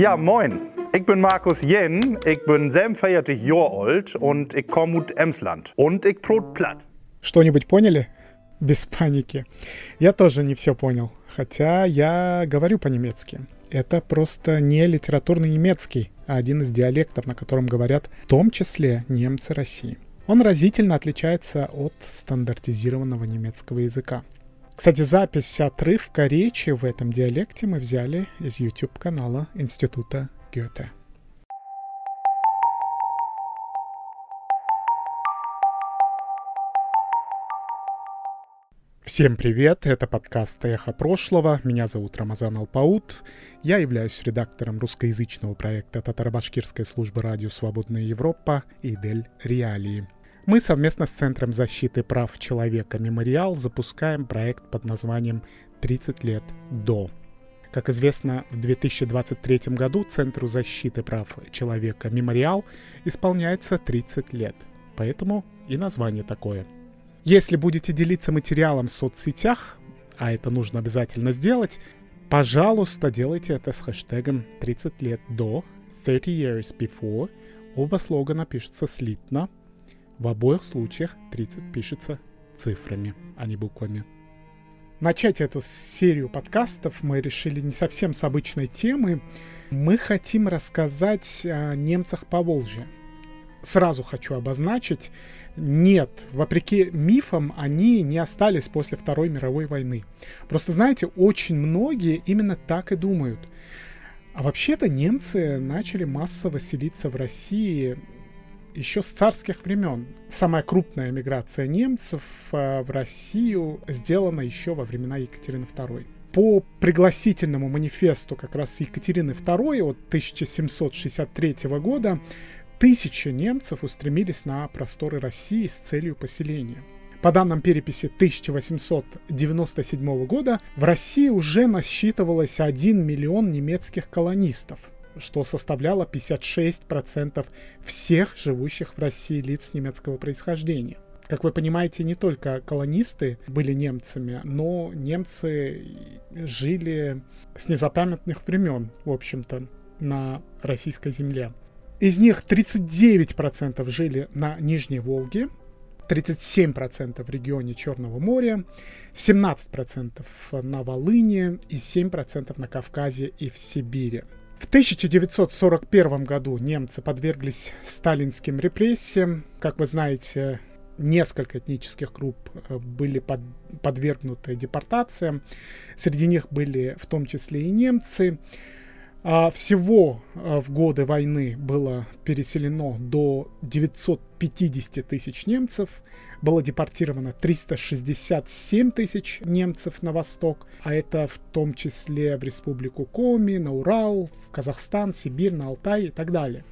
Ja, moin. Ich bin Markus Jen, ich bin 47 Jahre alt und ich komme aus Emsland. Und ich brot platt. Что-нибудь поняли? Без паники. Я тоже не все понял, хотя я говорю по-немецки. Это просто не литературный немецкий, а один из диалектов, на котором говорят в том числе немцы России. Он разительно отличается от стандартизированного немецкого языка. Кстати, запись отрывка речи в этом диалекте мы взяли из YouTube-канала Института Гёте. Всем привет, это подкаст «Эхо прошлого», меня зовут Рамазан Алпаут, я являюсь редактором русскоязычного проекта татаро-башкирской службы радио «Свободная Европа» и «Дель Реалии». Мы совместно с Центром защиты прав человека «Мемориал» запускаем проект под названием «30 лет до». Как известно, в 2023 году Центру защиты прав человека «Мемориал» исполняется 30 лет, поэтому и название такое – если будете делиться материалом в соцсетях, а это нужно обязательно сделать, пожалуйста, делайте это с хэштегом 30 лет до, 30 years before. Оба слогана пишутся слитно. В обоих случаях 30 пишется цифрами, а не буквами. Начать эту серию подкастов мы решили не совсем с обычной темы. Мы хотим рассказать о немцах по Волжье. Сразу хочу обозначить, нет, вопреки мифам, они не остались после Второй мировой войны. Просто, знаете, очень многие именно так и думают. А вообще-то немцы начали массово селиться в России еще с царских времен. Самая крупная миграция немцев э, в Россию сделана еще во времена Екатерины II. По пригласительному манифесту как раз Екатерины II от 1763 года Тысячи немцев устремились на просторы России с целью поселения. По данным переписи 1897 года, в России уже насчитывалось 1 миллион немецких колонистов, что составляло 56% всех живущих в России лиц немецкого происхождения. Как вы понимаете, не только колонисты были немцами, но немцы жили с незапамятных времен, в общем-то, на российской земле. Из них 39% жили на Нижней Волге, 37% в регионе Черного моря, 17% на Волыне и 7% на Кавказе и в Сибири. В 1941 году немцы подверглись сталинским репрессиям. Как вы знаете, несколько этнических групп э, были под, подвергнуты депортациям. Среди них были в том числе и немцы. А всего а, в годы войны было переселено до 950 тысяч немцев, было депортировано 367 тысяч немцев на восток, а это в том числе в республику Коми, на Урал, в Казахстан, Сибирь, на Алтай и так далее.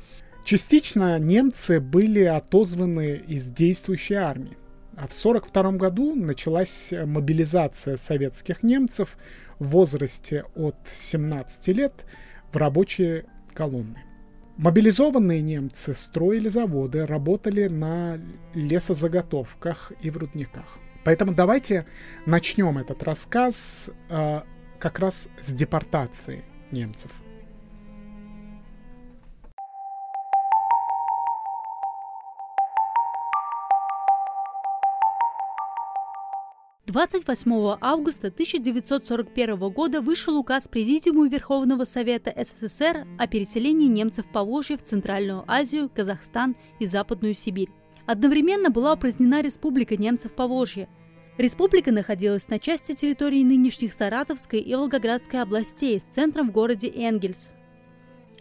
Частично немцы были отозваны из действующей армии. А в 1942 году началась мобилизация советских немцев в возрасте от 17 лет – в рабочие колонны. Мобилизованные немцы строили заводы, работали на лесозаготовках и в рудниках. Поэтому давайте начнем этот рассказ э, как раз с депортации немцев. 28 августа 1941 года вышел указ Президиума Верховного Совета СССР о переселении немцев по Волжье в Центральную Азию, Казахстан и Западную Сибирь. Одновременно была упразднена Республика немцев по Волжье. Республика находилась на части территории нынешних Саратовской и Волгоградской областей с центром в городе Энгельс.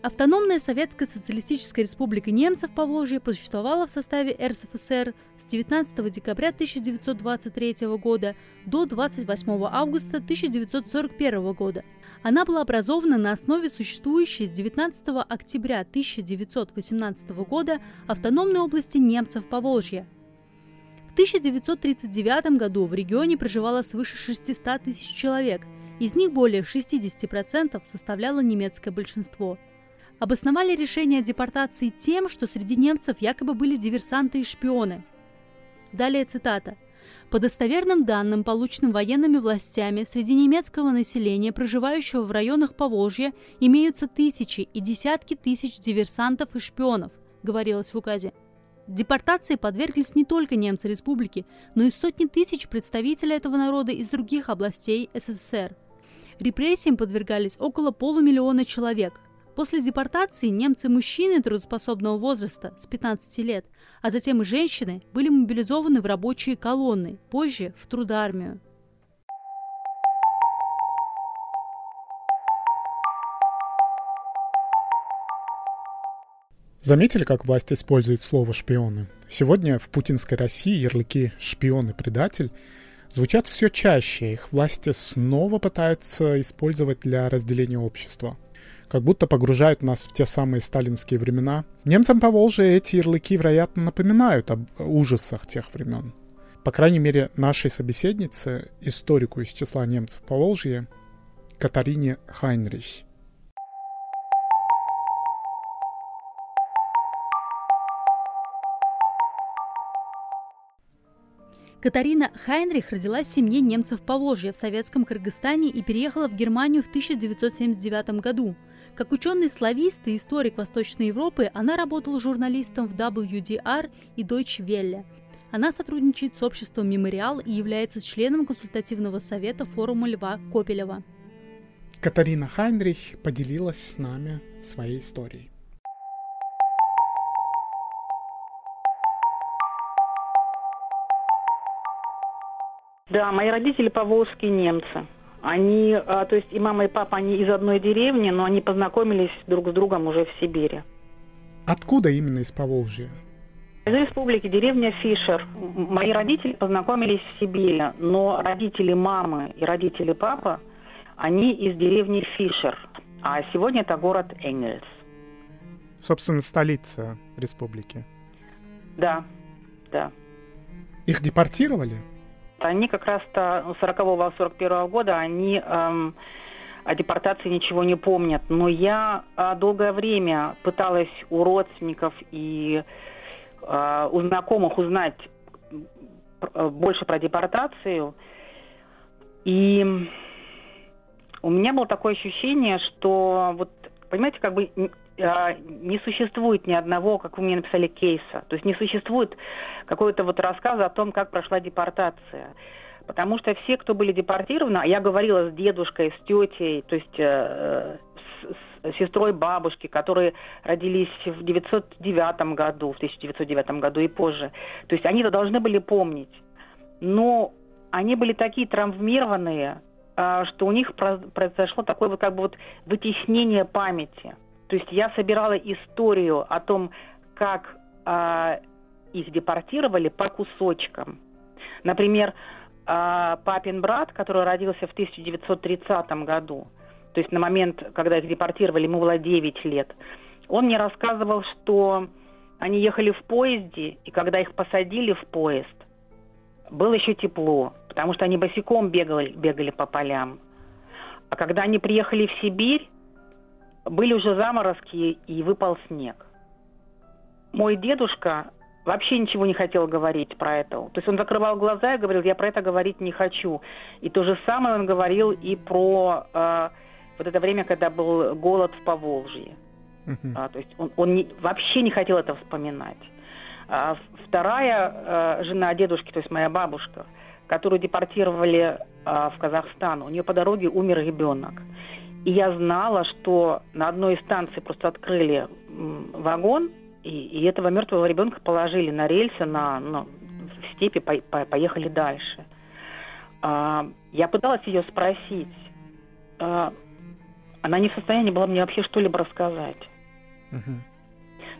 Автономная Советская Социалистическая Республика Немцев по Волжье просуществовала в составе РСФСР с 19 декабря 1923 года до 28 августа 1941 года. Она была образована на основе существующей с 19 октября 1918 года автономной области немцев по Волжье. В 1939 году в регионе проживало свыше 600 тысяч человек, из них более 60% составляло немецкое большинство – обосновали решение о депортации тем, что среди немцев якобы были диверсанты и шпионы. Далее цитата. По достоверным данным, полученным военными властями, среди немецкого населения, проживающего в районах Поволжья, имеются тысячи и десятки тысяч диверсантов и шпионов, говорилось в указе. Депортации подверглись не только немцы республики, но и сотни тысяч представителей этого народа из других областей СССР. Репрессиям подвергались около полумиллиона человек. После депортации немцы-мужчины трудоспособного возраста с 15 лет, а затем и женщины были мобилизованы в рабочие колонны, позже в трудармию. Заметили, как власть использует слово «шпионы»? Сегодня в путинской России ярлыки «шпион» и «предатель» звучат все чаще. Их власти снова пытаются использовать для разделения общества. Как будто погружают нас в те самые сталинские времена. Немцам по Волжье эти ярлыки, вероятно, напоминают об ужасах тех времен. По крайней мере, нашей собеседнице, историку из числа немцев по Волжье, Катарине Хайнрих. Катарина Хайнрих родилась в семье немцев Поволжья в советском Кыргызстане и переехала в Германию в 1979 году. Как ученый-славист и историк Восточной Европы, она работала журналистом в WDR и Deutsche Welle. Она сотрудничает с обществом «Мемориал» и является членом консультативного совета форума Льва Копелева. Катарина Хайнрих поделилась с нами своей историей. Да, мои родители поволжские немцы. Они, а, то есть и мама, и папа, они из одной деревни, но они познакомились друг с другом уже в Сибири. Откуда именно из Поволжья? Из республики, деревня Фишер. Мои родители познакомились в Сибири, но родители мамы и родители папы, они из деревни Фишер. А сегодня это город Энгельс. Собственно, столица республики. Да, да. Их депортировали? Они как раз-то 40-го 41 года, они эм, о депортации ничего не помнят. Но я э, долгое время пыталась у родственников и э, у знакомых узнать э, больше про депортацию. И у меня было такое ощущение, что вот, понимаете, как бы не существует ни одного, как вы мне написали, кейса. То есть не существует какого-то вот рассказа о том, как прошла депортация. Потому что все, кто были депортированы, а я говорила с дедушкой, с тетей, то есть э, с, с сестрой бабушки, которые родились в 909 году, в 1909 году и позже. То есть они это должны были помнить. Но они были такие травмированные, э, что у них произошло такое вот как бы вот вытеснение памяти – то есть я собирала историю о том, как э, их депортировали по кусочкам. Например, э, папин брат, который родился в 1930 году, то есть на момент, когда их депортировали, ему было 9 лет, он мне рассказывал, что они ехали в поезде, и когда их посадили в поезд, было еще тепло, потому что они босиком бегали, бегали по полям. А когда они приехали в Сибирь, были уже заморозки и выпал снег. Мой дедушка вообще ничего не хотел говорить про это. То есть он закрывал глаза и говорил, я про это говорить не хочу. И то же самое он говорил и про э, вот это время, когда был голод в Поволжье. Uh-huh. А, то есть он, он не, вообще не хотел это вспоминать. А вторая э, жена дедушки, то есть моя бабушка, которую депортировали э, в Казахстан, у нее по дороге умер ребенок. И я знала, что на одной из станций просто открыли вагон, и, и этого мертвого ребенка положили на рельсы, на, на, в степи по, по, поехали дальше. А, я пыталась ее спросить. А, она не в состоянии была мне вообще что-либо рассказать. Uh-huh.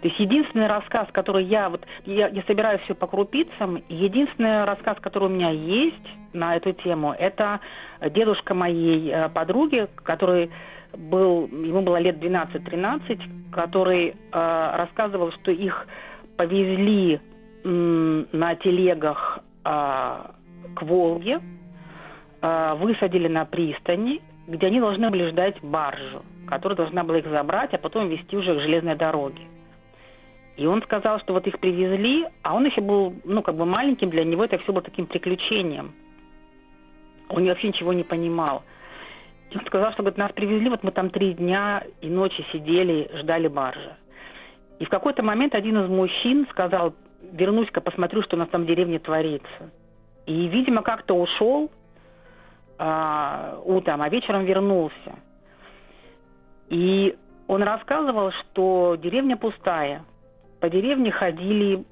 То есть единственный рассказ, который я вот я, я собираю все по крупицам, единственный рассказ, который у меня есть на эту тему, это дедушка моей э, подруги, который был, ему было лет 12-13, который э, рассказывал, что их повезли э, на телегах э, к Волге, э, высадили на пристани, где они должны были ждать баржу, которая должна была их забрать, а потом везти уже к железной дороге. И он сказал, что вот их привезли, а он еще был, ну, как бы маленьким, для него это все было таким приключением. Он вообще ничего не понимал. И он сказал, что говорит, нас привезли, вот мы там три дня и ночи сидели, ждали баржи. И в какой-то момент один из мужчин сказал, вернусь-ка, посмотрю, что у нас там в деревне творится. И, видимо, как-то ушел а, утром, а вечером вернулся. И он рассказывал, что деревня пустая. По деревне ходили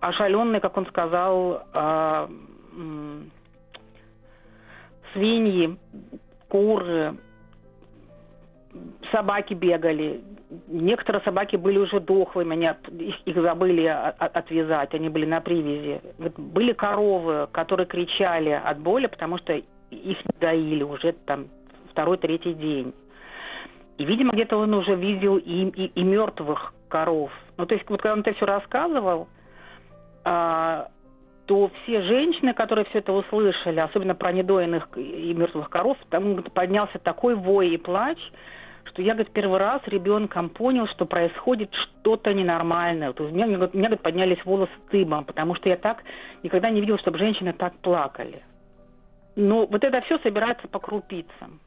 ошаленные, как он сказал, а, свиньи, куры, собаки бегали. Некоторые собаки были уже дохлыми, они их, их забыли отвязать, они были на привязи. Были коровы, которые кричали от боли, потому что их доили уже там второй, третий день. И, видимо, где-то он уже видел и, и, и мертвых коров. Ну, то есть, вот когда он это все рассказывал, а, то все женщины, которые все это услышали, особенно про недоенных и мертвых коров, там поднялся такой вой и плач, что я, говорит, первый раз ребенком понял, что происходит что-то ненормальное. То есть у меня, у меня говорит, поднялись волосы дыбом, потому что я так никогда не видел, чтобы женщины так плакали. Но вот это все собирается по крупицам.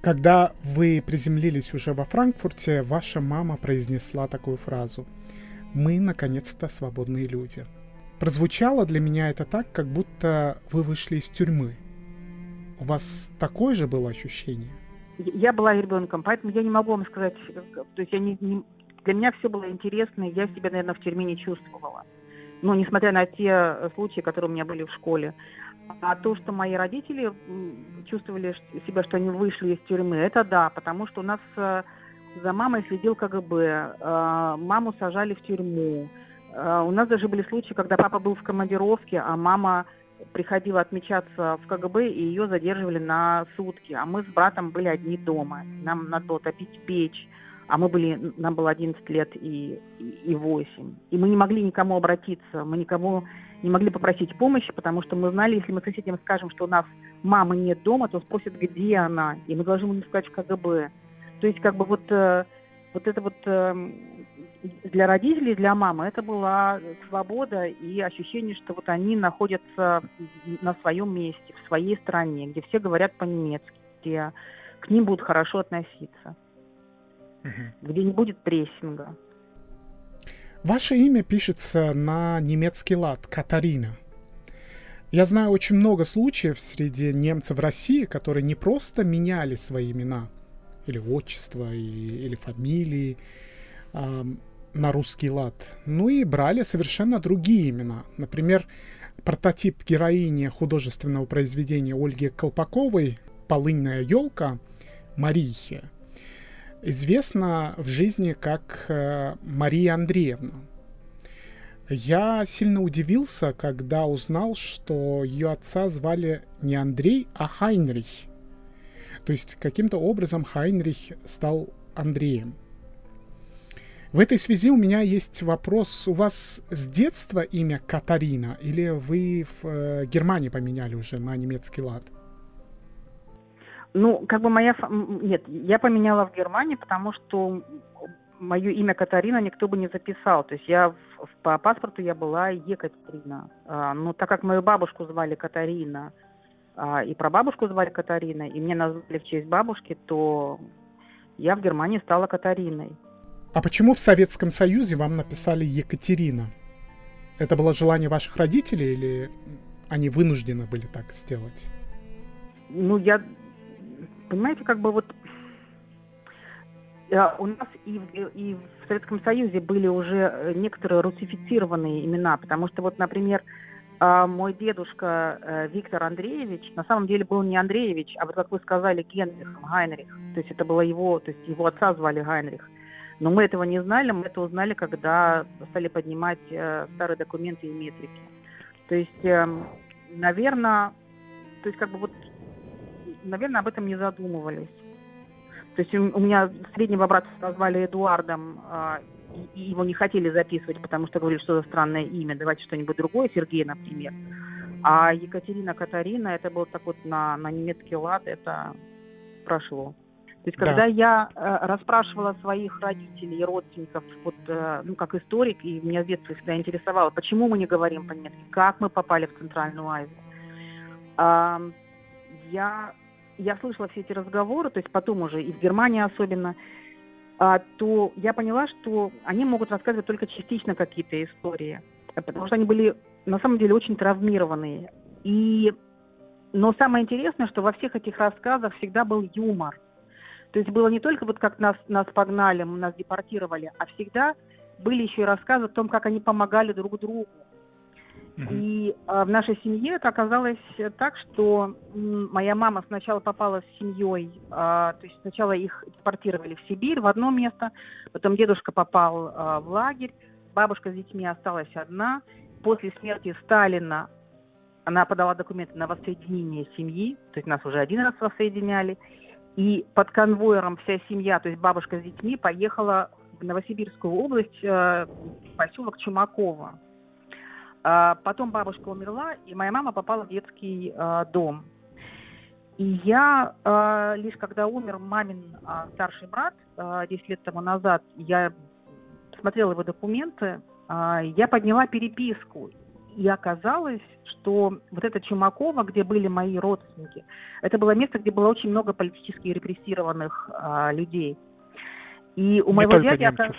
Когда вы приземлились уже во Франкфурте, ваша мама произнесла такую фразу «Мы, наконец-то, свободные люди». Прозвучало для меня это так, как будто вы вышли из тюрьмы. У вас такое же было ощущение? Я была ребенком, поэтому я не могу вам сказать, то есть я не, не, для меня все было интересно, я себя, наверное, в тюрьме не чувствовала. Ну, несмотря на те случаи, которые у меня были в школе. А то, что мои родители чувствовали себя, что они вышли из тюрьмы, это да, потому что у нас э, за мамой следил КГБ, э, маму сажали в тюрьму. Э, у нас даже были случаи, когда папа был в командировке, а мама приходила отмечаться в КГБ, и ее задерживали на сутки. А мы с братом были одни дома. Нам надо было топить печь а мы были, нам было 11 лет и, и 8. И мы не могли никому обратиться, мы никому не могли попросить помощи, потому что мы знали, если мы соседям скажем, что у нас мамы нет дома, то спросят, где она, и мы должны будем сказать в КГБ. То есть как бы вот, э, вот это вот э, для родителей, для мамы это была свобода и ощущение, что вот они находятся на своем месте, в своей стране, где все говорят по-немецки, где к ним будут хорошо относиться угу. где не будет прессинга. Ваше имя пишется на немецкий лад Катарина. Я знаю очень много случаев среди немцев в России, которые не просто меняли свои имена или отчество, и, или фамилии э, на русский лад, ну и брали совершенно другие имена. Например, прототип героини художественного произведения Ольги Колпаковой «Полынная елка» Марихи – известна в жизни как э, Мария Андреевна. Я сильно удивился, когда узнал, что ее отца звали не Андрей, а Хайнрих. То есть каким-то образом Хайнрих стал Андреем. В этой связи у меня есть вопрос. У вас с детства имя Катарина или вы в э, Германии поменяли уже на немецкий лад? Ну, как бы моя... Нет, я поменяла в Германии, потому что мое имя Катарина никто бы не записал. То есть я в, по паспорту я была Екатерина. А, но так как мою бабушку звали Катарина, а, и прабабушку звали Катарина, и мне назвали в честь бабушки, то я в Германии стала Катариной. А почему в Советском Союзе вам написали Екатерина? Это было желание ваших родителей или они вынуждены были так сделать? Ну, я понимаете, как бы вот э, у нас и в, и в Советском Союзе были уже э, некоторые русифицированные имена, потому что вот, например, э, мой дедушка Виктор Андреевич на самом деле был не Андреевич, а вот как вы сказали, Генрих, Гайнрих. То есть это было его, то есть его отца звали Гайнрих. Но мы этого не знали, мы это узнали, когда стали поднимать старые документы и метрики. То есть, эм, наверное, то есть как бы вот наверное, об этом не задумывались. То есть у меня среднего брата назвали Эдуардом, а, и его не хотели записывать, потому что говорили, что это странное имя, давайте что-нибудь другое, Сергей, например. А Екатерина Катарина, это был так вот на, на немецкий лад, это прошло. То есть, когда да. я э, расспрашивала своих родителей и родственников, вот, э, ну, как историк, и меня в детстве всегда интересовало, почему мы не говорим по-немецки, как мы попали в Центральную Азию, э, я, я слышала все эти разговоры, то есть потом уже и в Германии особенно, э, то я поняла, что они могут рассказывать только частично какие-то истории, потому что они были на самом деле очень травмированные. И, но самое интересное, что во всех этих рассказах всегда был юмор – то есть было не только вот как нас, нас погнали, нас депортировали, а всегда были еще и рассказы о том, как они помогали друг другу. И э, в нашей семье это оказалось так, что моя мама сначала попала с семьей, э, то есть сначала их экспортировали в Сибирь в одно место, потом дедушка попал э, в лагерь, бабушка с детьми осталась одна. После смерти Сталина она подала документы на воссоединение семьи, то есть нас уже один раз воссоединяли. И под конвоером вся семья, то есть бабушка с детьми, поехала в Новосибирскую область, э, поселок Чумакова. А потом бабушка умерла, и моя мама попала в детский э, дом. И я э, лишь когда умер мамин старший брат 10 лет тому назад, я смотрела его документы, я подняла переписку и оказалось, что вот это Чумакова, где были мои родственники, это было место, где было очень много политически репрессированных а, людей. И у не моего дяди немцев.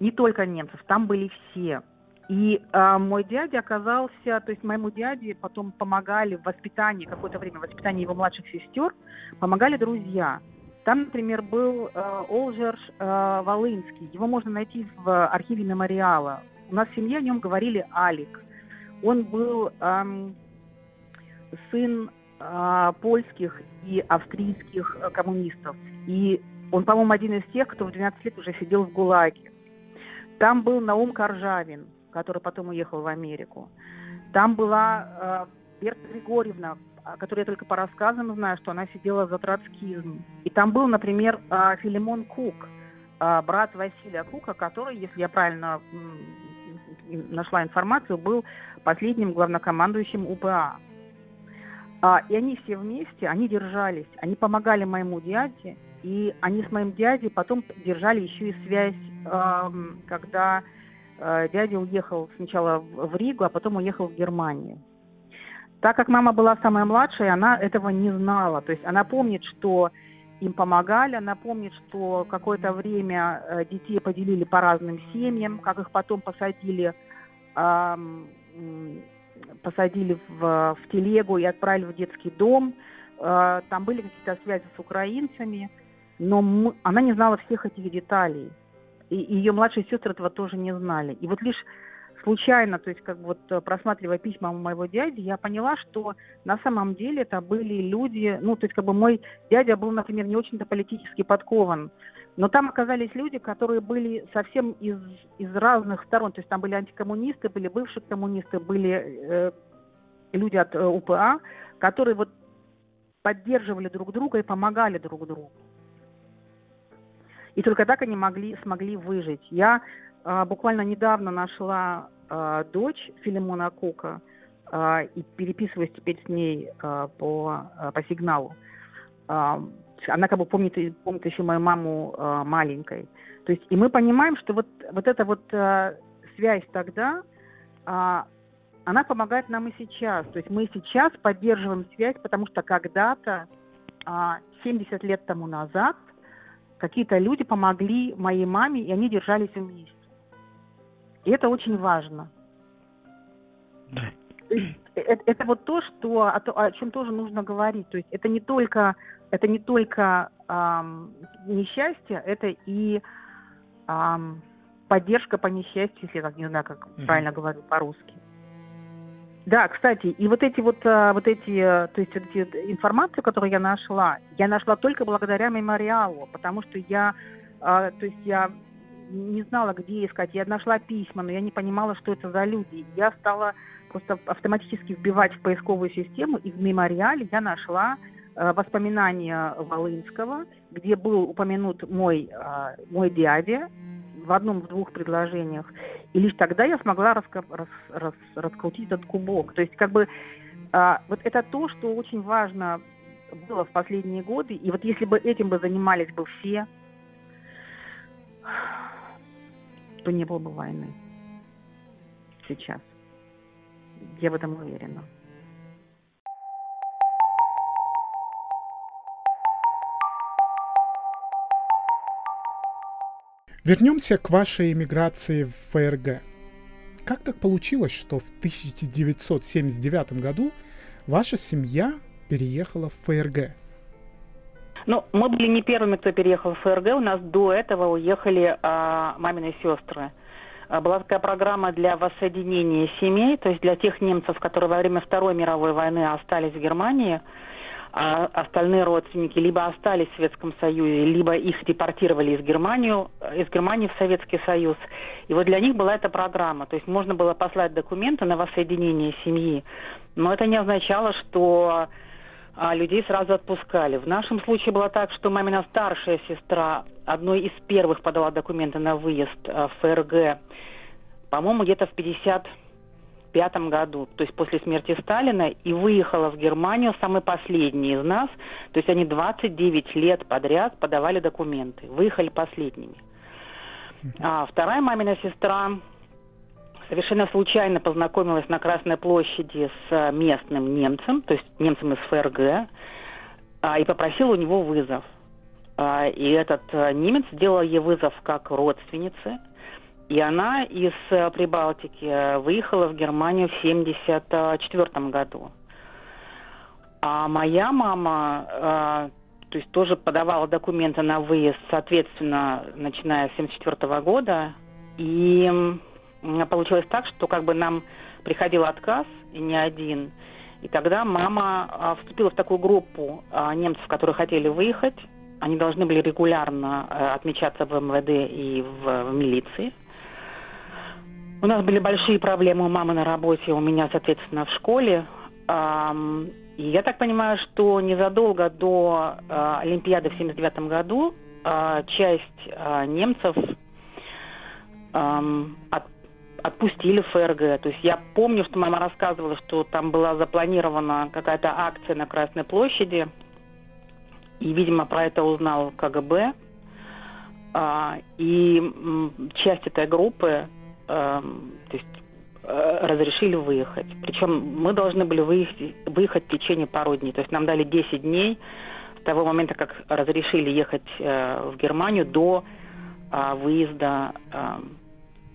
не только немцев, там были все. И а, мой дядя оказался, то есть моему дяде потом помогали в воспитании, какое-то время в воспитании его младших сестер, помогали друзья. Там, например, был э, Олжер э, Волынский. Его можно найти в архиве мемориала. У нас в семье о нем говорили Алик. Он был эм, сын э, польских и австрийских э, коммунистов. И он, по-моему, один из тех, кто в 12 лет уже сидел в ГУЛАГе. Там был Наум Коржавин, который потом уехал в Америку. Там была э, Берта Григорьевна, о которой я только по рассказам знаю, что она сидела за троцкизм. И там был, например, э, Филимон Кук, э, брат Василия Кука, который, если я правильно нашла информацию, был последним главнокомандующим УПА. А, и они все вместе, они держались, они помогали моему дяде, и они с моим дядей потом держали еще и связь, э, когда э, дядя уехал сначала в Ригу, а потом уехал в Германию. Так как мама была самая младшая, она этого не знала. То есть она помнит, что им помогали, она помнит, что какое-то время э, детей поделили по разным семьям, как их потом посадили посадили в, в телегу и отправили в детский дом. Э, там были какие-то связи с украинцами, но мы, она не знала всех этих деталей. И, ее младшие сестры этого тоже не знали. И вот лишь случайно, то есть как вот э, просматривая письма моего дяди, я поняла, что на самом деле это были люди, ну то есть как бы мой дядя был, например, не очень-то политически подкован. Но там оказались люди, которые были совсем из, из разных сторон. То есть там были антикоммунисты, были бывшие коммунисты, были э, люди от э, УПА, которые вот поддерживали друг друга и помогали друг другу. И только так они могли, смогли выжить. Я э, буквально недавно нашла э, дочь Филимона Кука э, и переписываюсь теперь с ней э, по, э, по сигналу. Э, она как бы помнит, помнит еще мою маму э, маленькой. То есть, и мы понимаем, что вот, вот эта вот э, связь тогда, э, она помогает нам и сейчас. То есть мы сейчас поддерживаем связь, потому что когда-то, э, 70 лет тому назад, какие-то люди помогли моей маме, и они держались вместе. И это очень важно. Это, это вот то, что о, о чем тоже нужно говорить. То есть это не только это не только эм, несчастье, это и эм, поддержка по несчастью, если я как не знаю, как правильно говорю по-русски. Да, кстати, и вот эти вот, а, вот эти, то есть эти информацию, которую я нашла, я нашла только благодаря мемориалу, потому что я, то есть я не знала, где искать. Я нашла письма, но я не понимала, что это за люди. Я стала просто автоматически вбивать в поисковую систему, и в мемориале я нашла Э, воспоминания Волынского, где был упомянут мой, э, мой дядя в одном-двух предложениях. И лишь тогда я смогла раска- рас, рас, раскрутить этот кубок. То есть как бы а, вот это то, что очень важно было в последние годы. И вот если бы этим бы занимались бы все, то не было бы войны сейчас. Я в этом уверена. Вернемся к вашей эмиграции в ФРГ. Как так получилось, что в 1979 году ваша семья переехала в ФРГ? Ну, мы были не первыми, кто переехал в ФРГ. У нас до этого уехали а, мамины сестры. А, была такая программа для воссоединения семей, то есть для тех немцев, которые во время Второй мировой войны остались в Германии, а остальные родственники либо остались в Советском Союзе, либо их депортировали из Германии, из Германии в Советский Союз. И вот для них была эта программа. То есть можно было послать документы на воссоединение семьи, но это не означало, что а, людей сразу отпускали. В нашем случае было так, что мамина старшая сестра одной из первых подала документы на выезд а, в ФРГ, по-моему, где-то в 50 1945 году, то есть после смерти Сталина, и выехала в Германию самый последний из нас. То есть они 29 лет подряд подавали документы, выехали последними. А вторая мамина сестра совершенно случайно познакомилась на Красной площади с местным немцем, то есть немцем из ФРГ, а, и попросила у него вызов. А, и этот а, немец сделал ей вызов как родственнице – и она из э, Прибалтики э, выехала в Германию в 1974 году. А моя мама, э, то есть тоже подавала документы на выезд, соответственно, начиная с 1974 года. И получилось так, что как бы нам приходил отказ, и не один. И тогда мама вступила в такую группу немцев, которые хотели выехать. Они должны были регулярно отмечаться в МВД и в, в милиции. У нас были большие проблемы у мамы на работе, у меня, соответственно, в школе. И я так понимаю, что незадолго до а, Олимпиады в 79 году а, часть а, немцев от, отпустили ФРГ. То есть я помню, что мама рассказывала, что там была запланирована какая-то акция на Красной площади, и, видимо, про это узнал КГБ. И часть этой группы Эм, то есть э, разрешили выехать. Причем мы должны были выехать, выехать в течение пару дней. То есть нам дали 10 дней с того момента, как разрешили ехать э, в Германию до э, выезда, э,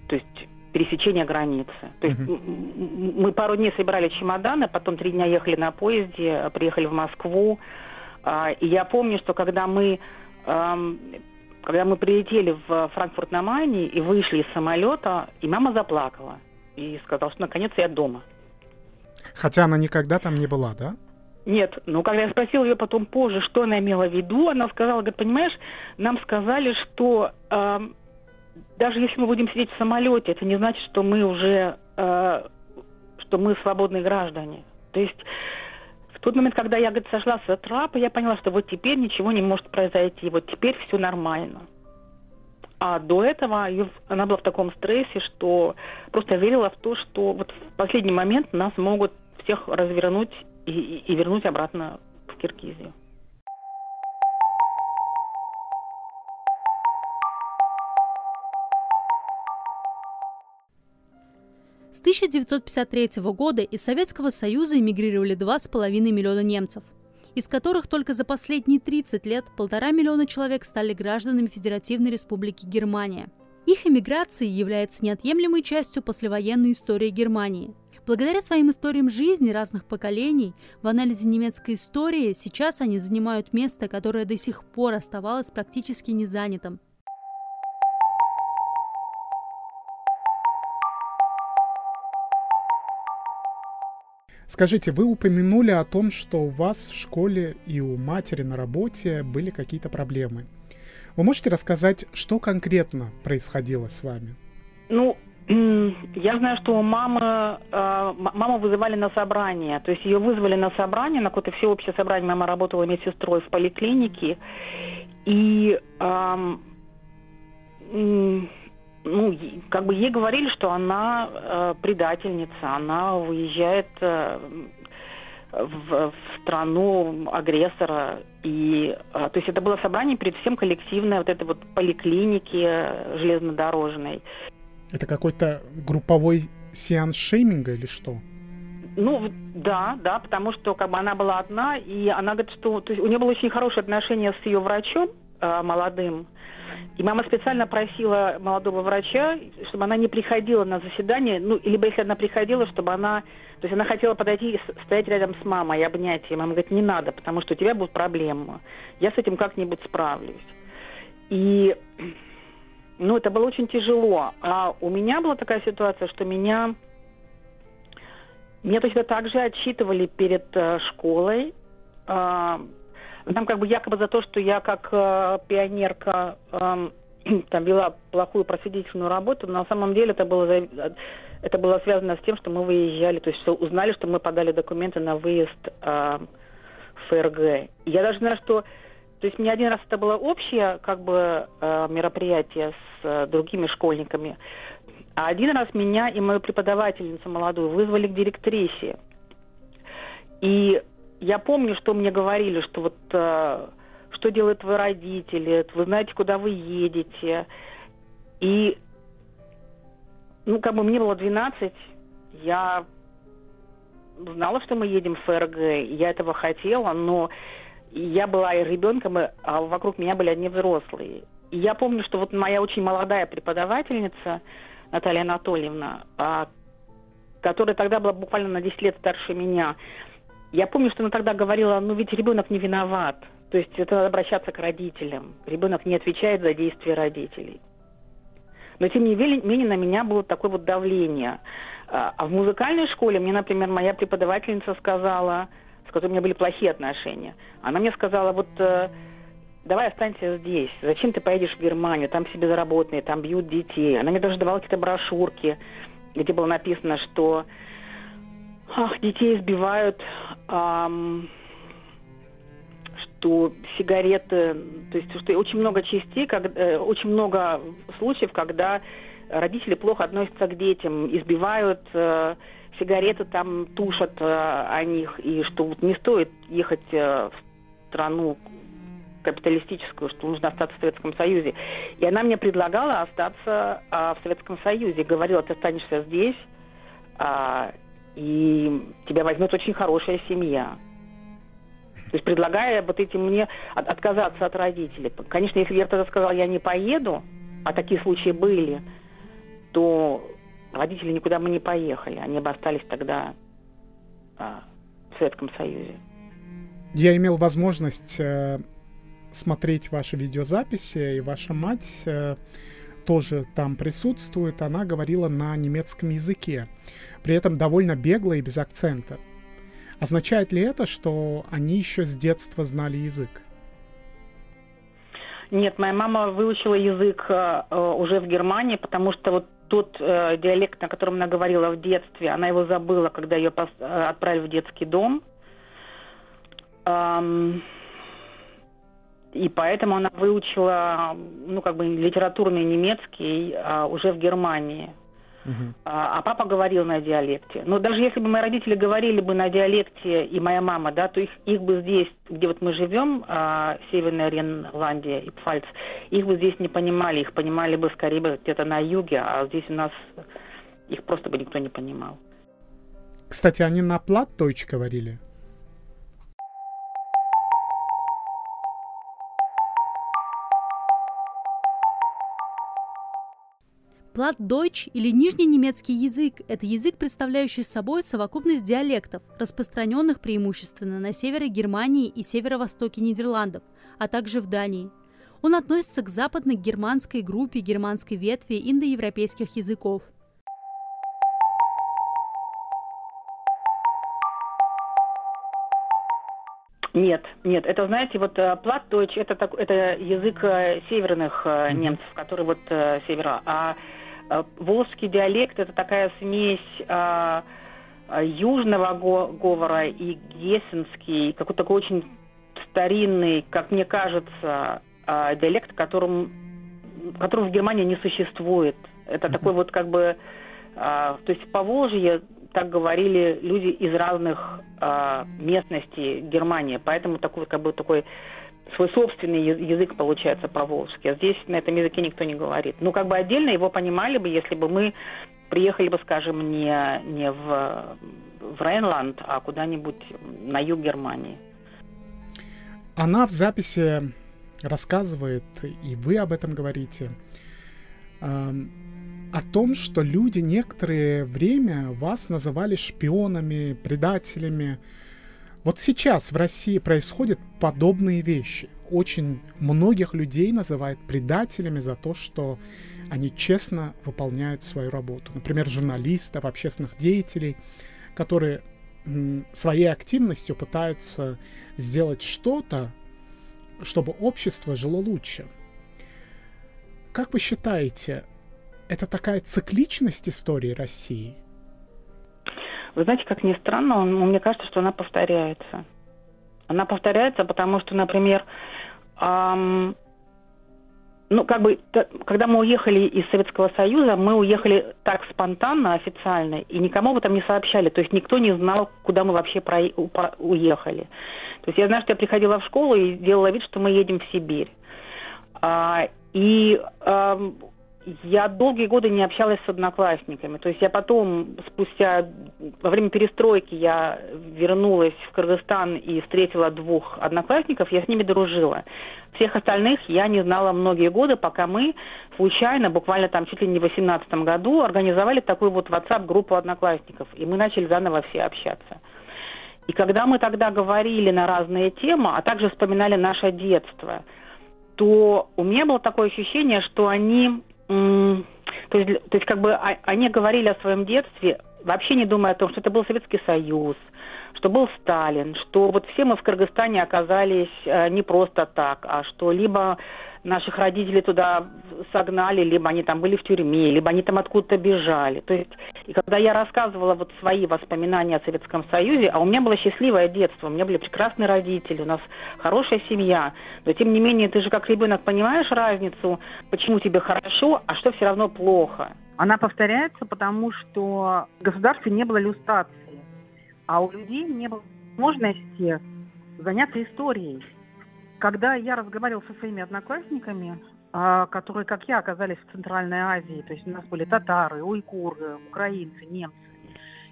то есть пересечения границы. То есть mm-hmm. мы пару дней собирали чемоданы, потом три дня ехали на поезде, приехали в Москву. Э, и я помню, что когда мы э, когда мы прилетели в Франкфурт на Майне и вышли из самолета, и мама заплакала и сказала, что наконец я дома. Хотя она никогда там не была, да? Нет, но когда я спросила ее потом позже, что она имела в виду, она сказала, говорит, понимаешь, нам сказали, что э, даже если мы будем сидеть в самолете, это не значит, что мы уже, э, что мы свободные граждане. То есть тот момент, когда я, говорит, сошла с трапа, я поняла, что вот теперь ничего не может произойти, вот теперь все нормально. А до этого она была в таком стрессе, что просто верила в то, что вот в последний момент нас могут всех развернуть и, и вернуть обратно в Киргизию. С 1953 года из Советского Союза эмигрировали 2,5 миллиона немцев, из которых только за последние 30 лет полтора миллиона человек стали гражданами Федеративной Республики Германия. Их эмиграция является неотъемлемой частью послевоенной истории Германии. Благодаря своим историям жизни разных поколений в анализе немецкой истории сейчас они занимают место, которое до сих пор оставалось практически незанятым – Скажите, вы упомянули о том, что у вас в школе и у матери на работе были какие-то проблемы. Вы можете рассказать, что конкретно происходило с вами? Ну, я знаю, что у мамы, э, маму вызывали на собрание. То есть ее вызвали на собрание, на какое-то всеобщее собрание. Мама работала медсестрой в поликлинике. И ну, как бы ей говорили, что она э, предательница, она уезжает э, в, в страну агрессора. И, э, то есть это было собрание перед всем коллективное, вот это вот поликлиники железнодорожной. Это какой-то групповой сеанс шейминга или что? Ну, да, да, потому что как бы она была одна, и она говорит, что то есть, у нее было очень хорошее отношение с ее врачом э, молодым, и мама специально просила молодого врача, чтобы она не приходила на заседание, ну, либо если она приходила, чтобы она... То есть она хотела подойти и стоять рядом с мамой и обнять ее. Мама говорит, не надо, потому что у тебя будут проблемы. Я с этим как-нибудь справлюсь. И, ну, это было очень тяжело. А у меня была такая ситуация, что меня... Меня точно так же отчитывали перед э, школой. Э, там как бы якобы за то, что я как э, пионерка э, там вела плохую просветительную работу, но на самом деле это было, это было связано с тем, что мы выезжали, то есть что узнали, что мы подали документы на выезд э, в ФРГ. я даже знаю, что то есть мне один раз это было общее как бы э, мероприятие с э, другими школьниками, а один раз меня и мою преподавательницу молодую вызвали к директрисе. И я помню, что мне говорили, что вот э, что делают твои родители, вы знаете, куда вы едете. И, ну, как бы мне было 12, я знала, что мы едем в ФРГ, я этого хотела, но я была и ребенком, а вокруг меня были одни взрослые. И я помню, что вот моя очень молодая преподавательница, Наталья Анатольевна, а, которая тогда была буквально на 10 лет старше меня, я помню, что она тогда говорила, ну ведь ребенок не виноват. То есть это надо обращаться к родителям. Ребенок не отвечает за действия родителей. Но тем не менее на меня было такое вот давление. А, а в музыкальной школе мне, например, моя преподавательница сказала, с которой у меня были плохие отношения, она мне сказала, вот э, давай останься здесь, зачем ты поедешь в Германию, там все безработные, там бьют детей. Она мне даже давала какие-то брошюрки, где было написано, что ах, детей избивают, эм, что сигареты, то есть что очень много частей, как, э, очень много случаев, когда родители плохо относятся к детям, избивают, э, сигареты там тушат э, о них, и что вот не стоит ехать э, в страну капиталистическую, что нужно остаться в Советском Союзе. И она мне предлагала остаться э, в Советском Союзе. Говорила, ты останешься здесь, э, и тебя возьмет очень хорошая семья. То есть предлагая вот этим мне от, отказаться от родителей. Конечно, если я тогда сказала, я не поеду, а такие случаи были, то родители никуда бы не поехали. Они бы остались тогда а, в Советском Союзе. Я имел возможность э, смотреть ваши видеозаписи, и ваша мать э, тоже там присутствует. Она говорила на немецком языке, при этом довольно бегло и без акцента. Означает ли это, что они еще с детства знали язык? Нет, моя мама выучила язык э, уже в Германии, потому что вот тот э, диалект, на котором она говорила в детстве, она его забыла, когда ее пос- э, отправили в детский дом. Эм, и поэтому она выучила, ну, как бы литературный немецкий э, уже в Германии. Uh-huh. А, папа говорил на диалекте. Но даже если бы мои родители говорили бы на диалекте, и моя мама, да, то их, их бы здесь, где вот мы живем, а, Северная Ренландия и Пфальц, их бы здесь не понимали, их понимали бы скорее бы где-то на юге, а здесь у нас их просто бы никто не понимал. Кстати, они на плат-дойч говорили? Платдойч или нижний немецкий язык – это язык, представляющий собой совокупность диалектов, распространенных преимущественно на севере Германии и северо-востоке Нидерландов, а также в Дании. Он относится к западной германской группе германской ветви индоевропейских языков. Нет, нет, это, знаете, вот э, плат-дойч это, это язык э, северных э, немцев, который вот севера, а волжский диалект – это такая смесь а, а, южного говора и гессенский, какой-то такой очень старинный, как мне кажется, диалект, которым, которого в Германии не существует – Это такой вот как бы, то есть в Поволжье так говорили люди из разных местностей Германии, поэтому такой как бы такой свой собственный язык получается по-волжски. А здесь на этом языке никто не говорит. Ну, как бы отдельно его понимали бы, если бы мы приехали бы, скажем, не, не в, в Рейнланд, а куда-нибудь на юг Германии. Она в записи рассказывает, и вы об этом говорите, э, о том, что люди некоторое время вас называли шпионами, предателями, вот сейчас в России происходят подобные вещи. Очень многих людей называют предателями за то, что они честно выполняют свою работу. Например, журналистов, общественных деятелей, которые своей активностью пытаются сделать что-то, чтобы общество жило лучше. Как вы считаете, это такая цикличность истории России – вы знаете, как ни странно, он, мне кажется, что она повторяется. Она повторяется, потому что, например, эм, ну, как бы, когда мы уехали из Советского Союза, мы уехали так спонтанно, официально, и никому об этом не сообщали. То есть никто не знал, куда мы вообще про, про, уехали. То есть я знаю, что я приходила в школу и делала вид, что мы едем в Сибирь. А, и я долгие годы не общалась с одноклассниками. То есть я потом, спустя, во время перестройки, я вернулась в Кыргызстан и встретила двух одноклассников, я с ними дружила. Всех остальных я не знала многие годы, пока мы случайно, буквально там чуть ли не в 2018 году, организовали такую вот WhatsApp-группу одноклассников, и мы начали заново все общаться. И когда мы тогда говорили на разные темы, а также вспоминали наше детство, то у меня было такое ощущение, что они то есть, то есть как бы они говорили о своем детстве, вообще не думая о том, что это был Советский Союз, что был Сталин, что вот все мы в Кыргызстане оказались э, не просто так, а что либо наших родителей туда согнали, либо они там были в тюрьме, либо они там откуда-то бежали. То есть, и когда я рассказывала вот свои воспоминания о Советском Союзе, а у меня было счастливое детство, у меня были прекрасные родители, у нас хорошая семья, но тем не менее ты же как ребенок понимаешь разницу, почему тебе хорошо, а что все равно плохо. Она повторяется, потому что в государстве не было иллюстрации, а у людей не было возможности заняться историей. Когда я разговаривала со своими одноклассниками, а, которые, как я, оказались в Центральной Азии, то есть у нас были татары, уйгуры, украинцы, немцы,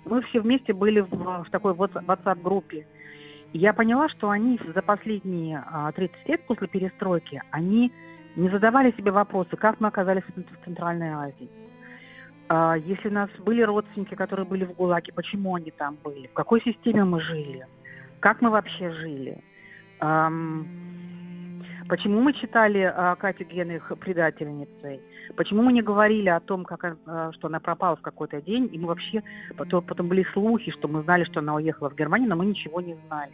мы все вместе были в, в такой WhatsApp-группе. Я поняла, что они за последние 30 а, лет после перестройки, они не задавали себе вопросы, как мы оказались в Центральной Азии. А, если у нас были родственники, которые были в ГУЛАГе, почему они там были, в какой системе мы жили, как мы вообще жили. Почему мы читали э, Катю Генрих предательницей? Почему мы не говорили о том, как, э, что она пропала в какой-то день? И мы вообще... Потом, потом были слухи, что мы знали, что она уехала в Германию, но мы ничего не знали.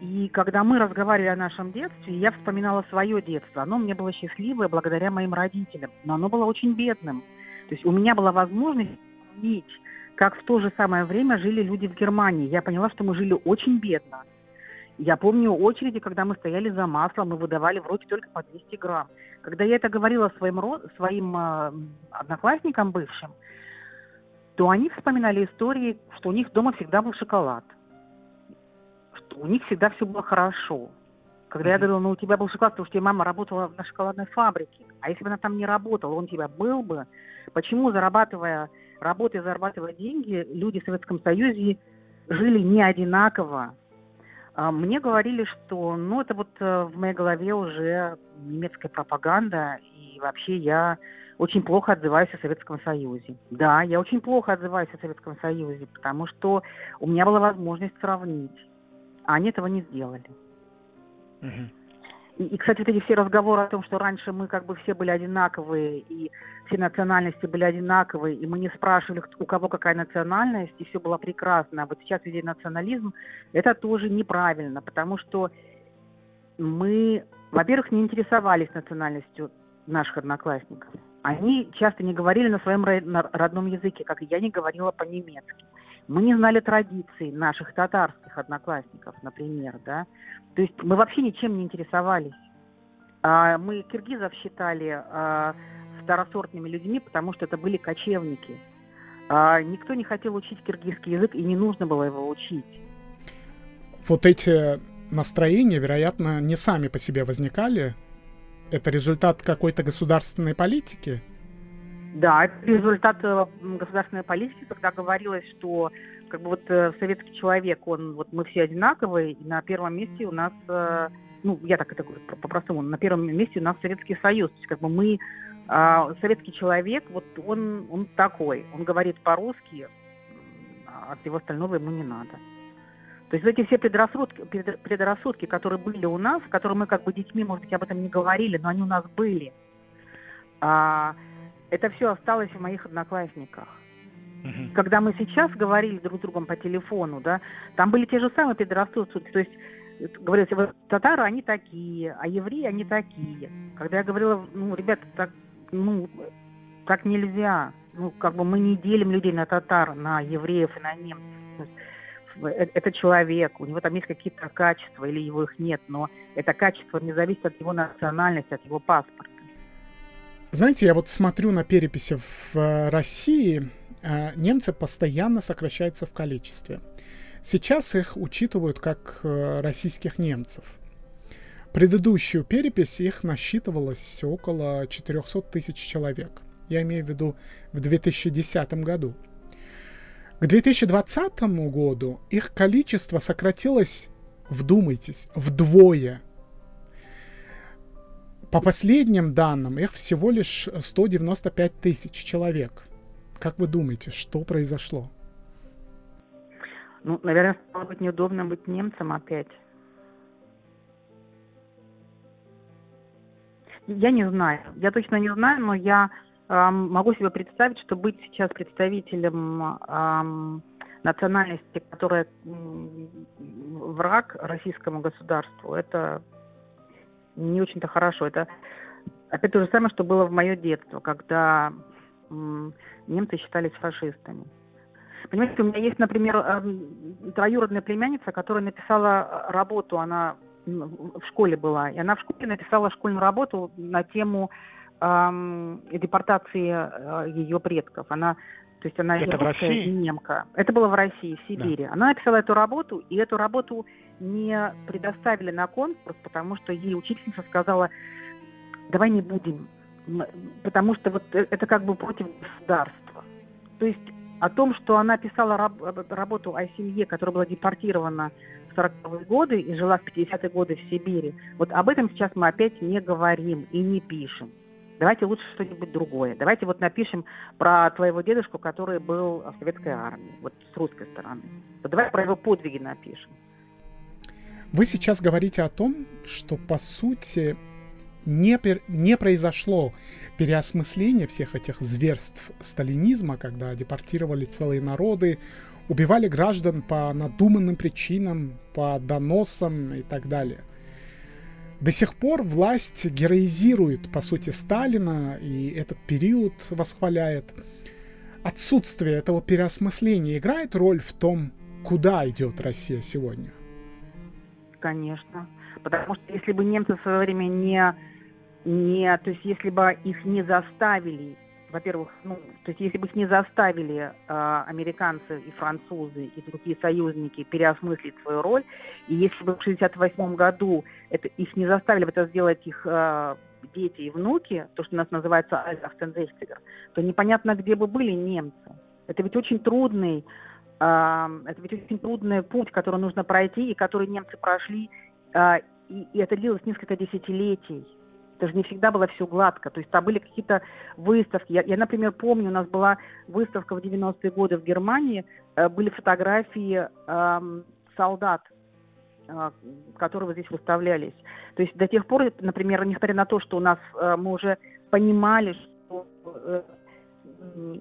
И когда мы разговаривали о нашем детстве, я вспоминала свое детство. Оно мне было счастливое благодаря моим родителям, но оно было очень бедным. То есть у меня была возможность видеть, как в то же самое время жили люди в Германии. Я поняла, что мы жили очень бедно. Я помню очереди, когда мы стояли за маслом и выдавали в руки только по 200 грамм. Когда я это говорила своим, своим э, одноклассникам бывшим, то они вспоминали истории, что у них дома всегда был шоколад, у них всегда все было хорошо. Когда mm-hmm. я говорила, ну у тебя был шоколад, потому что тебе мама работала на шоколадной фабрике. А если бы она там не работала, он у тебя был бы. Почему, зарабатывая, работая, зарабатывая деньги, люди в Советском Союзе жили не одинаково, а мне говорили, что, ну, это вот э, в моей голове уже немецкая пропаганда, и вообще я очень плохо отзываюсь о Советском Союзе. Да, я очень плохо отзываюсь о Советском Союзе, потому что у меня была возможность сравнить, а они этого не сделали. Угу. И, и, кстати, вот эти все разговоры о том, что раньше мы как бы все были одинаковые, и все национальности были одинаковые, и мы не спрашивали, у кого какая национальность, и все было прекрасно. А вот сейчас везде национализм, это тоже неправильно, потому что мы, во-первых, не интересовались национальностью наших одноклассников. Они часто не говорили на своем родном языке, как я не говорила по-немецки. Мы не знали традиций наших татарских одноклассников, например, да. То есть мы вообще ничем не интересовались. А, мы киргизов считали а, второсортными людьми, потому что это были кочевники. А никто не хотел учить киргизский язык, и не нужно было его учить. Вот эти настроения, вероятно, не сами по себе возникали. Это результат какой-то государственной политики? Да, это результат э, государственной политики, когда говорилось, что как бы вот э, советский человек, он вот мы все одинаковые, и на первом месте у нас, э, ну я так это говорю по-простому, на первом месте у нас Советский Союз, то есть как бы мы а советский человек, вот он, он такой, он говорит по-русски, а всего остального ему не надо. То есть эти все предрассудки, предрассудки, которые были у нас, которые мы как бы детьми, может быть, об этом не говорили, но они у нас были, а, это все осталось в моих одноклассниках. Угу. Когда мы сейчас говорили друг с другом по телефону, да, там были те же самые предрассудки. То есть говорилось, вот татары, они такие, а евреи, они такие. Когда я говорила, ну, ребята, так, ну, так нельзя. Ну, как бы мы не делим людей на татар, на евреев и на немцев. Э, это человек, у него там есть какие-то качества или его их нет, но это качество не зависит от его национальности, от его паспорта. Знаете, я вот смотрю на переписи в э, России, э, немцы постоянно сокращаются в количестве. Сейчас их учитывают как российских немцев. Предыдущую перепись их насчитывалось около 400 тысяч человек. Я имею в виду в 2010 году. К 2020 году их количество сократилось, вдумайтесь, вдвое. По последним данным, их всего лишь 195 тысяч человек. Как вы думаете, что произошло? Ну, наверное, стало быть неудобно быть немцем опять. Я не знаю. Я точно не знаю, но я э, могу себе представить, что быть сейчас представителем э, национальности, которая э, враг российскому государству, это не очень-то хорошо. Это опять то же самое, что было в мое детство, когда э, немцы считались фашистами. Понимаете, у меня есть, например, э, троюродная племянница, которая написала работу, она в школе была, и она в школе написала школьную работу на тему эм, депортации э, ее предков. Она, то есть она Это в России? немка. Это было в России, в Сибири. Да. Она написала эту работу, и эту работу не предоставили на конкурс, потому что ей учительница сказала, давай не будем, потому что вот э, это как бы против государства. То есть о том, что она писала раб, работу о семье, которая была депортирована в 40-е годы и жила в 50-е годы в Сибири. Вот об этом сейчас мы опять не говорим и не пишем. Давайте лучше что-нибудь другое. Давайте вот напишем про твоего дедушку, который был в советской армии, вот с русской стороны. Вот давай про его подвиги напишем. Вы сейчас говорите о том, что по сути не, пер, не произошло переосмысление всех этих зверств сталинизма, когда депортировали целые народы, убивали граждан по надуманным причинам, по доносам и так далее. До сих пор власть героизирует, по сути, Сталина и этот период восхваляет. Отсутствие этого переосмысления играет роль в том, куда идет Россия сегодня? Конечно. Потому что если бы немцы в свое время не не, то есть если бы их не заставили, во-первых, ну, то есть если бы их не заставили э, американцы и французы и другие союзники переосмыслить свою роль, и если бы в 1968 году это, их не заставили бы это сделать их э, дети и внуки, то, что у нас называется Альтахтензельцигер, то непонятно, где бы были немцы. Это ведь очень трудный, это ведь очень трудный путь, который нужно пройти, и который немцы прошли, э, и, это длилось несколько десятилетий. Это же не всегда было все гладко. То есть там были какие-то выставки. Я, я, например, помню, у нас была выставка в 90-е годы в Германии, э, были фотографии э, солдат, э, которые вот здесь выставлялись. То есть до тех пор, например, несмотря на то, что у нас э, мы уже понимали, что э,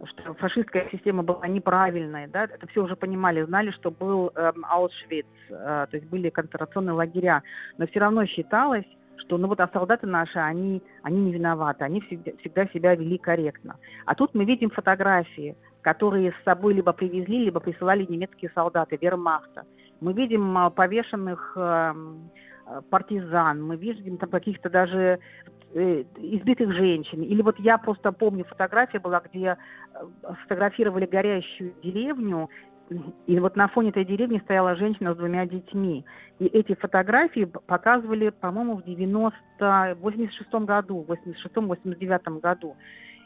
что фашистская система была неправильной, да, это все уже понимали, знали, что был э, Аушвиц, э, то есть были концентрационные лагеря, но все равно считалось, что ну вот а солдаты наши, они, они не виноваты, они всегда, всегда себя вели корректно. А тут мы видим фотографии, которые с собой либо привезли, либо присылали немецкие солдаты вермахта. Мы видим а, повешенных э, партизан, мы видим там каких-то даже э, избитых женщин. Или вот я просто помню, фотография была, где фотографировали горящую деревню, и вот на фоне этой деревни стояла женщина с двумя детьми. И эти фотографии показывали, по-моему, в 90, 86 году, 86-89 году.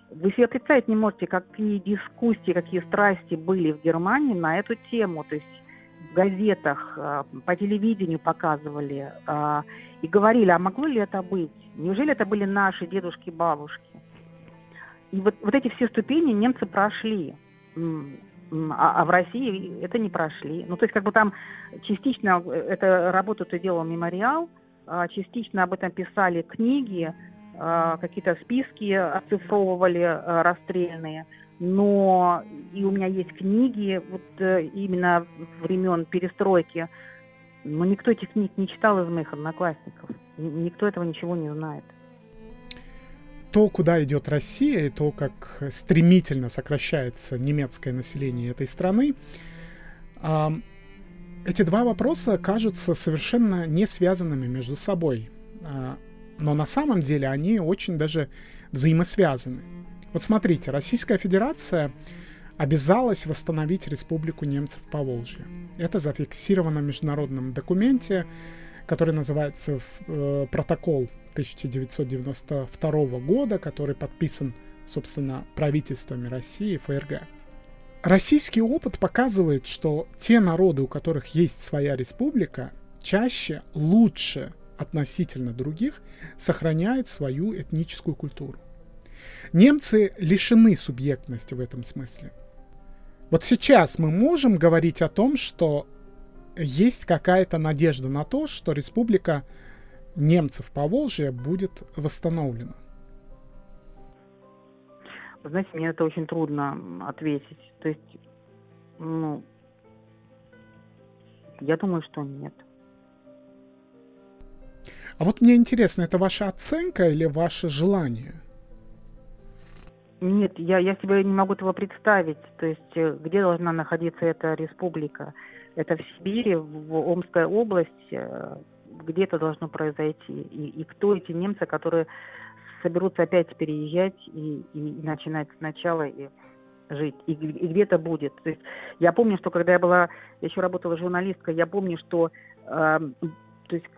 Вы себе представить не можете, какие дискуссии, какие страсти были в Германии на эту тему. То есть в газетах, а, по телевидению показывали а, и говорили, а могло ли это быть? Неужели это были наши дедушки и бабушки? И вот, вот эти все ступени немцы прошли а, а в России это не прошли. Ну, то есть, как бы там частично э, это работу-то делал мемориал, а частично об этом писали книги, какие-то списки оцифровывали расстрельные. Но и у меня есть книги вот э, именно времен перестройки, но никто этих книг не читал из моих одноклассников. Никто этого ничего не знает то, куда идет Россия, и то, как стремительно сокращается немецкое население этой страны, эти два вопроса кажутся совершенно не связанными между собой. А, но на самом деле они очень даже взаимосвязаны. Вот смотрите, Российская Федерация обязалась восстановить Республику немцев по Волжье. Это зафиксировано в международном документе, который называется э, протокол 1992 года, который подписан, собственно, правительствами России и ФРГ. Российский опыт показывает, что те народы, у которых есть своя республика, чаще, лучше относительно других, сохраняют свою этническую культуру. Немцы лишены субъектности в этом смысле. Вот сейчас мы можем говорить о том, что есть какая-то надежда на то, что республика немцев по Волжье будет восстановлено? Вы знаете, мне это очень трудно ответить. То есть, ну, я думаю, что нет. А вот мне интересно, это ваша оценка или ваше желание? Нет, я, я себе не могу этого представить. То есть, э, где должна находиться эта республика? Это в Сибири, в Омской области, э, где это должно произойти, и, и кто эти немцы, которые соберутся опять переезжать и, и, начинать сначала и жить, и, и где это будет. То есть я помню, что когда я была, я еще работала журналисткой, я помню, что э, то есть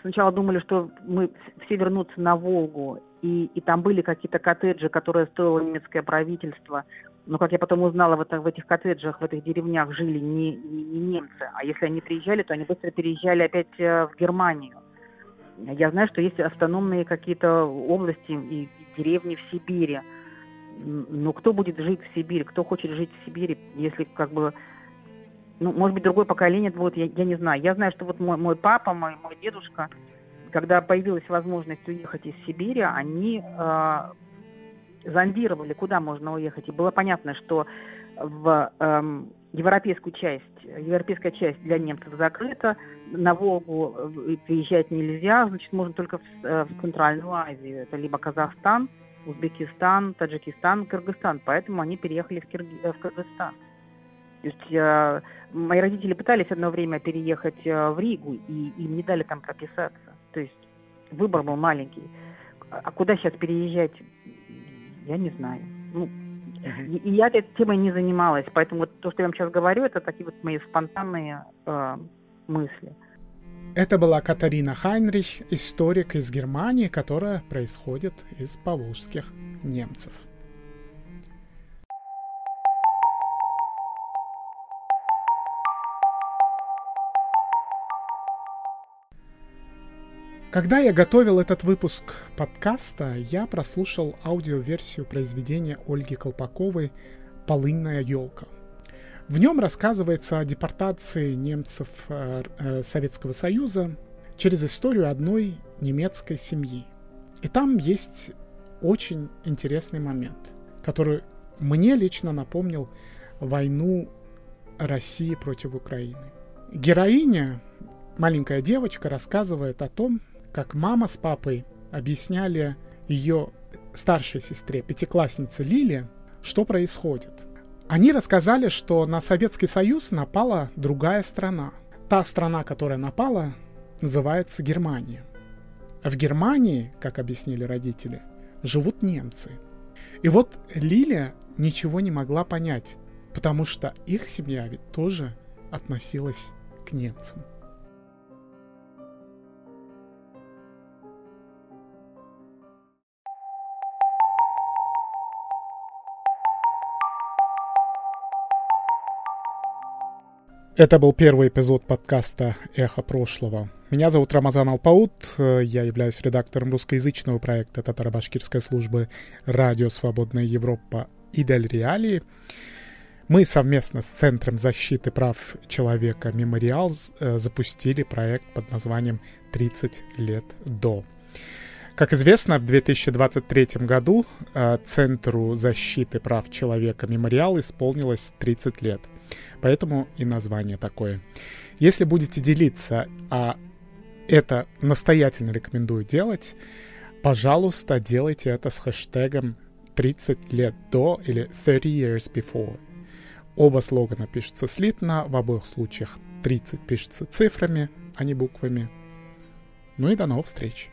сначала думали, что мы все вернутся на Волгу, и, и там были какие-то коттеджи, которые строило немецкое правительство, но, как я потом узнала, в, это, в этих коттеджах, в этих деревнях жили не, не, не немцы. А если они приезжали, то они быстро переезжали опять э, в Германию. Я знаю, что есть автономные какие-то области и деревни в Сибири. Но кто будет жить в Сибири? Кто хочет жить в Сибири, если как бы... Ну, может быть, другое поколение будет, я, я не знаю. Я знаю, что вот мой, мой папа, мой, мой дедушка, когда появилась возможность уехать из Сибири, они э, зондировали, куда можно уехать, и было понятно, что в эм, европейскую часть, европейская часть для немцев закрыта, на Волгу э, приезжать нельзя, значит, можно только в, э, в Центральную Азию, это либо Казахстан, Узбекистан, Таджикистан, Кыргызстан, поэтому они переехали в, Кирги... Э, в Кыргызстан. То есть э, мои родители пытались одно время переехать э, в Ригу, и им не дали там прописаться. То есть выбор был маленький. А куда сейчас переезжать? я не знаю. Ну, и, и я этой темой не занималась, поэтому вот то, что я вам сейчас говорю, это такие вот мои спонтанные э, мысли. Это была Катарина Хайнрих, историк из Германии, которая происходит из поволжских немцев. Когда я готовил этот выпуск подкаста, я прослушал аудиоверсию произведения Ольги Колпаковой «Полынная елка». В нем рассказывается о депортации немцев э, э, Советского Союза через историю одной немецкой семьи. И там есть очень интересный момент, который мне лично напомнил войну России против Украины. Героиня, маленькая девочка, рассказывает о том, как мама с папой объясняли ее старшей сестре, пятикласснице Лиле, что происходит. Они рассказали, что на Советский Союз напала другая страна. Та страна, которая напала, называется Германия. В Германии, как объяснили родители, живут немцы. И вот Лилия ничего не могла понять, потому что их семья ведь тоже относилась к немцам. Это был первый эпизод подкаста «Эхо прошлого». Меня зовут Рамазан Алпаут, я являюсь редактором русскоязычного проекта татаро-башкирской службы «Радио Свободная Европа» и «Дель Реалии». Мы совместно с Центром защиты прав человека «Мемориал» э, запустили проект под названием «30 лет до». Как известно, в 2023 году э, Центру защиты прав человека «Мемориал» исполнилось 30 лет. Поэтому и название такое. Если будете делиться, а это настоятельно рекомендую делать, пожалуйста, делайте это с хэштегом 30 лет до или 30 years before. Оба слогана пишутся слитно, в обоих случаях 30 пишется цифрами, а не буквами. Ну и до новых встреч!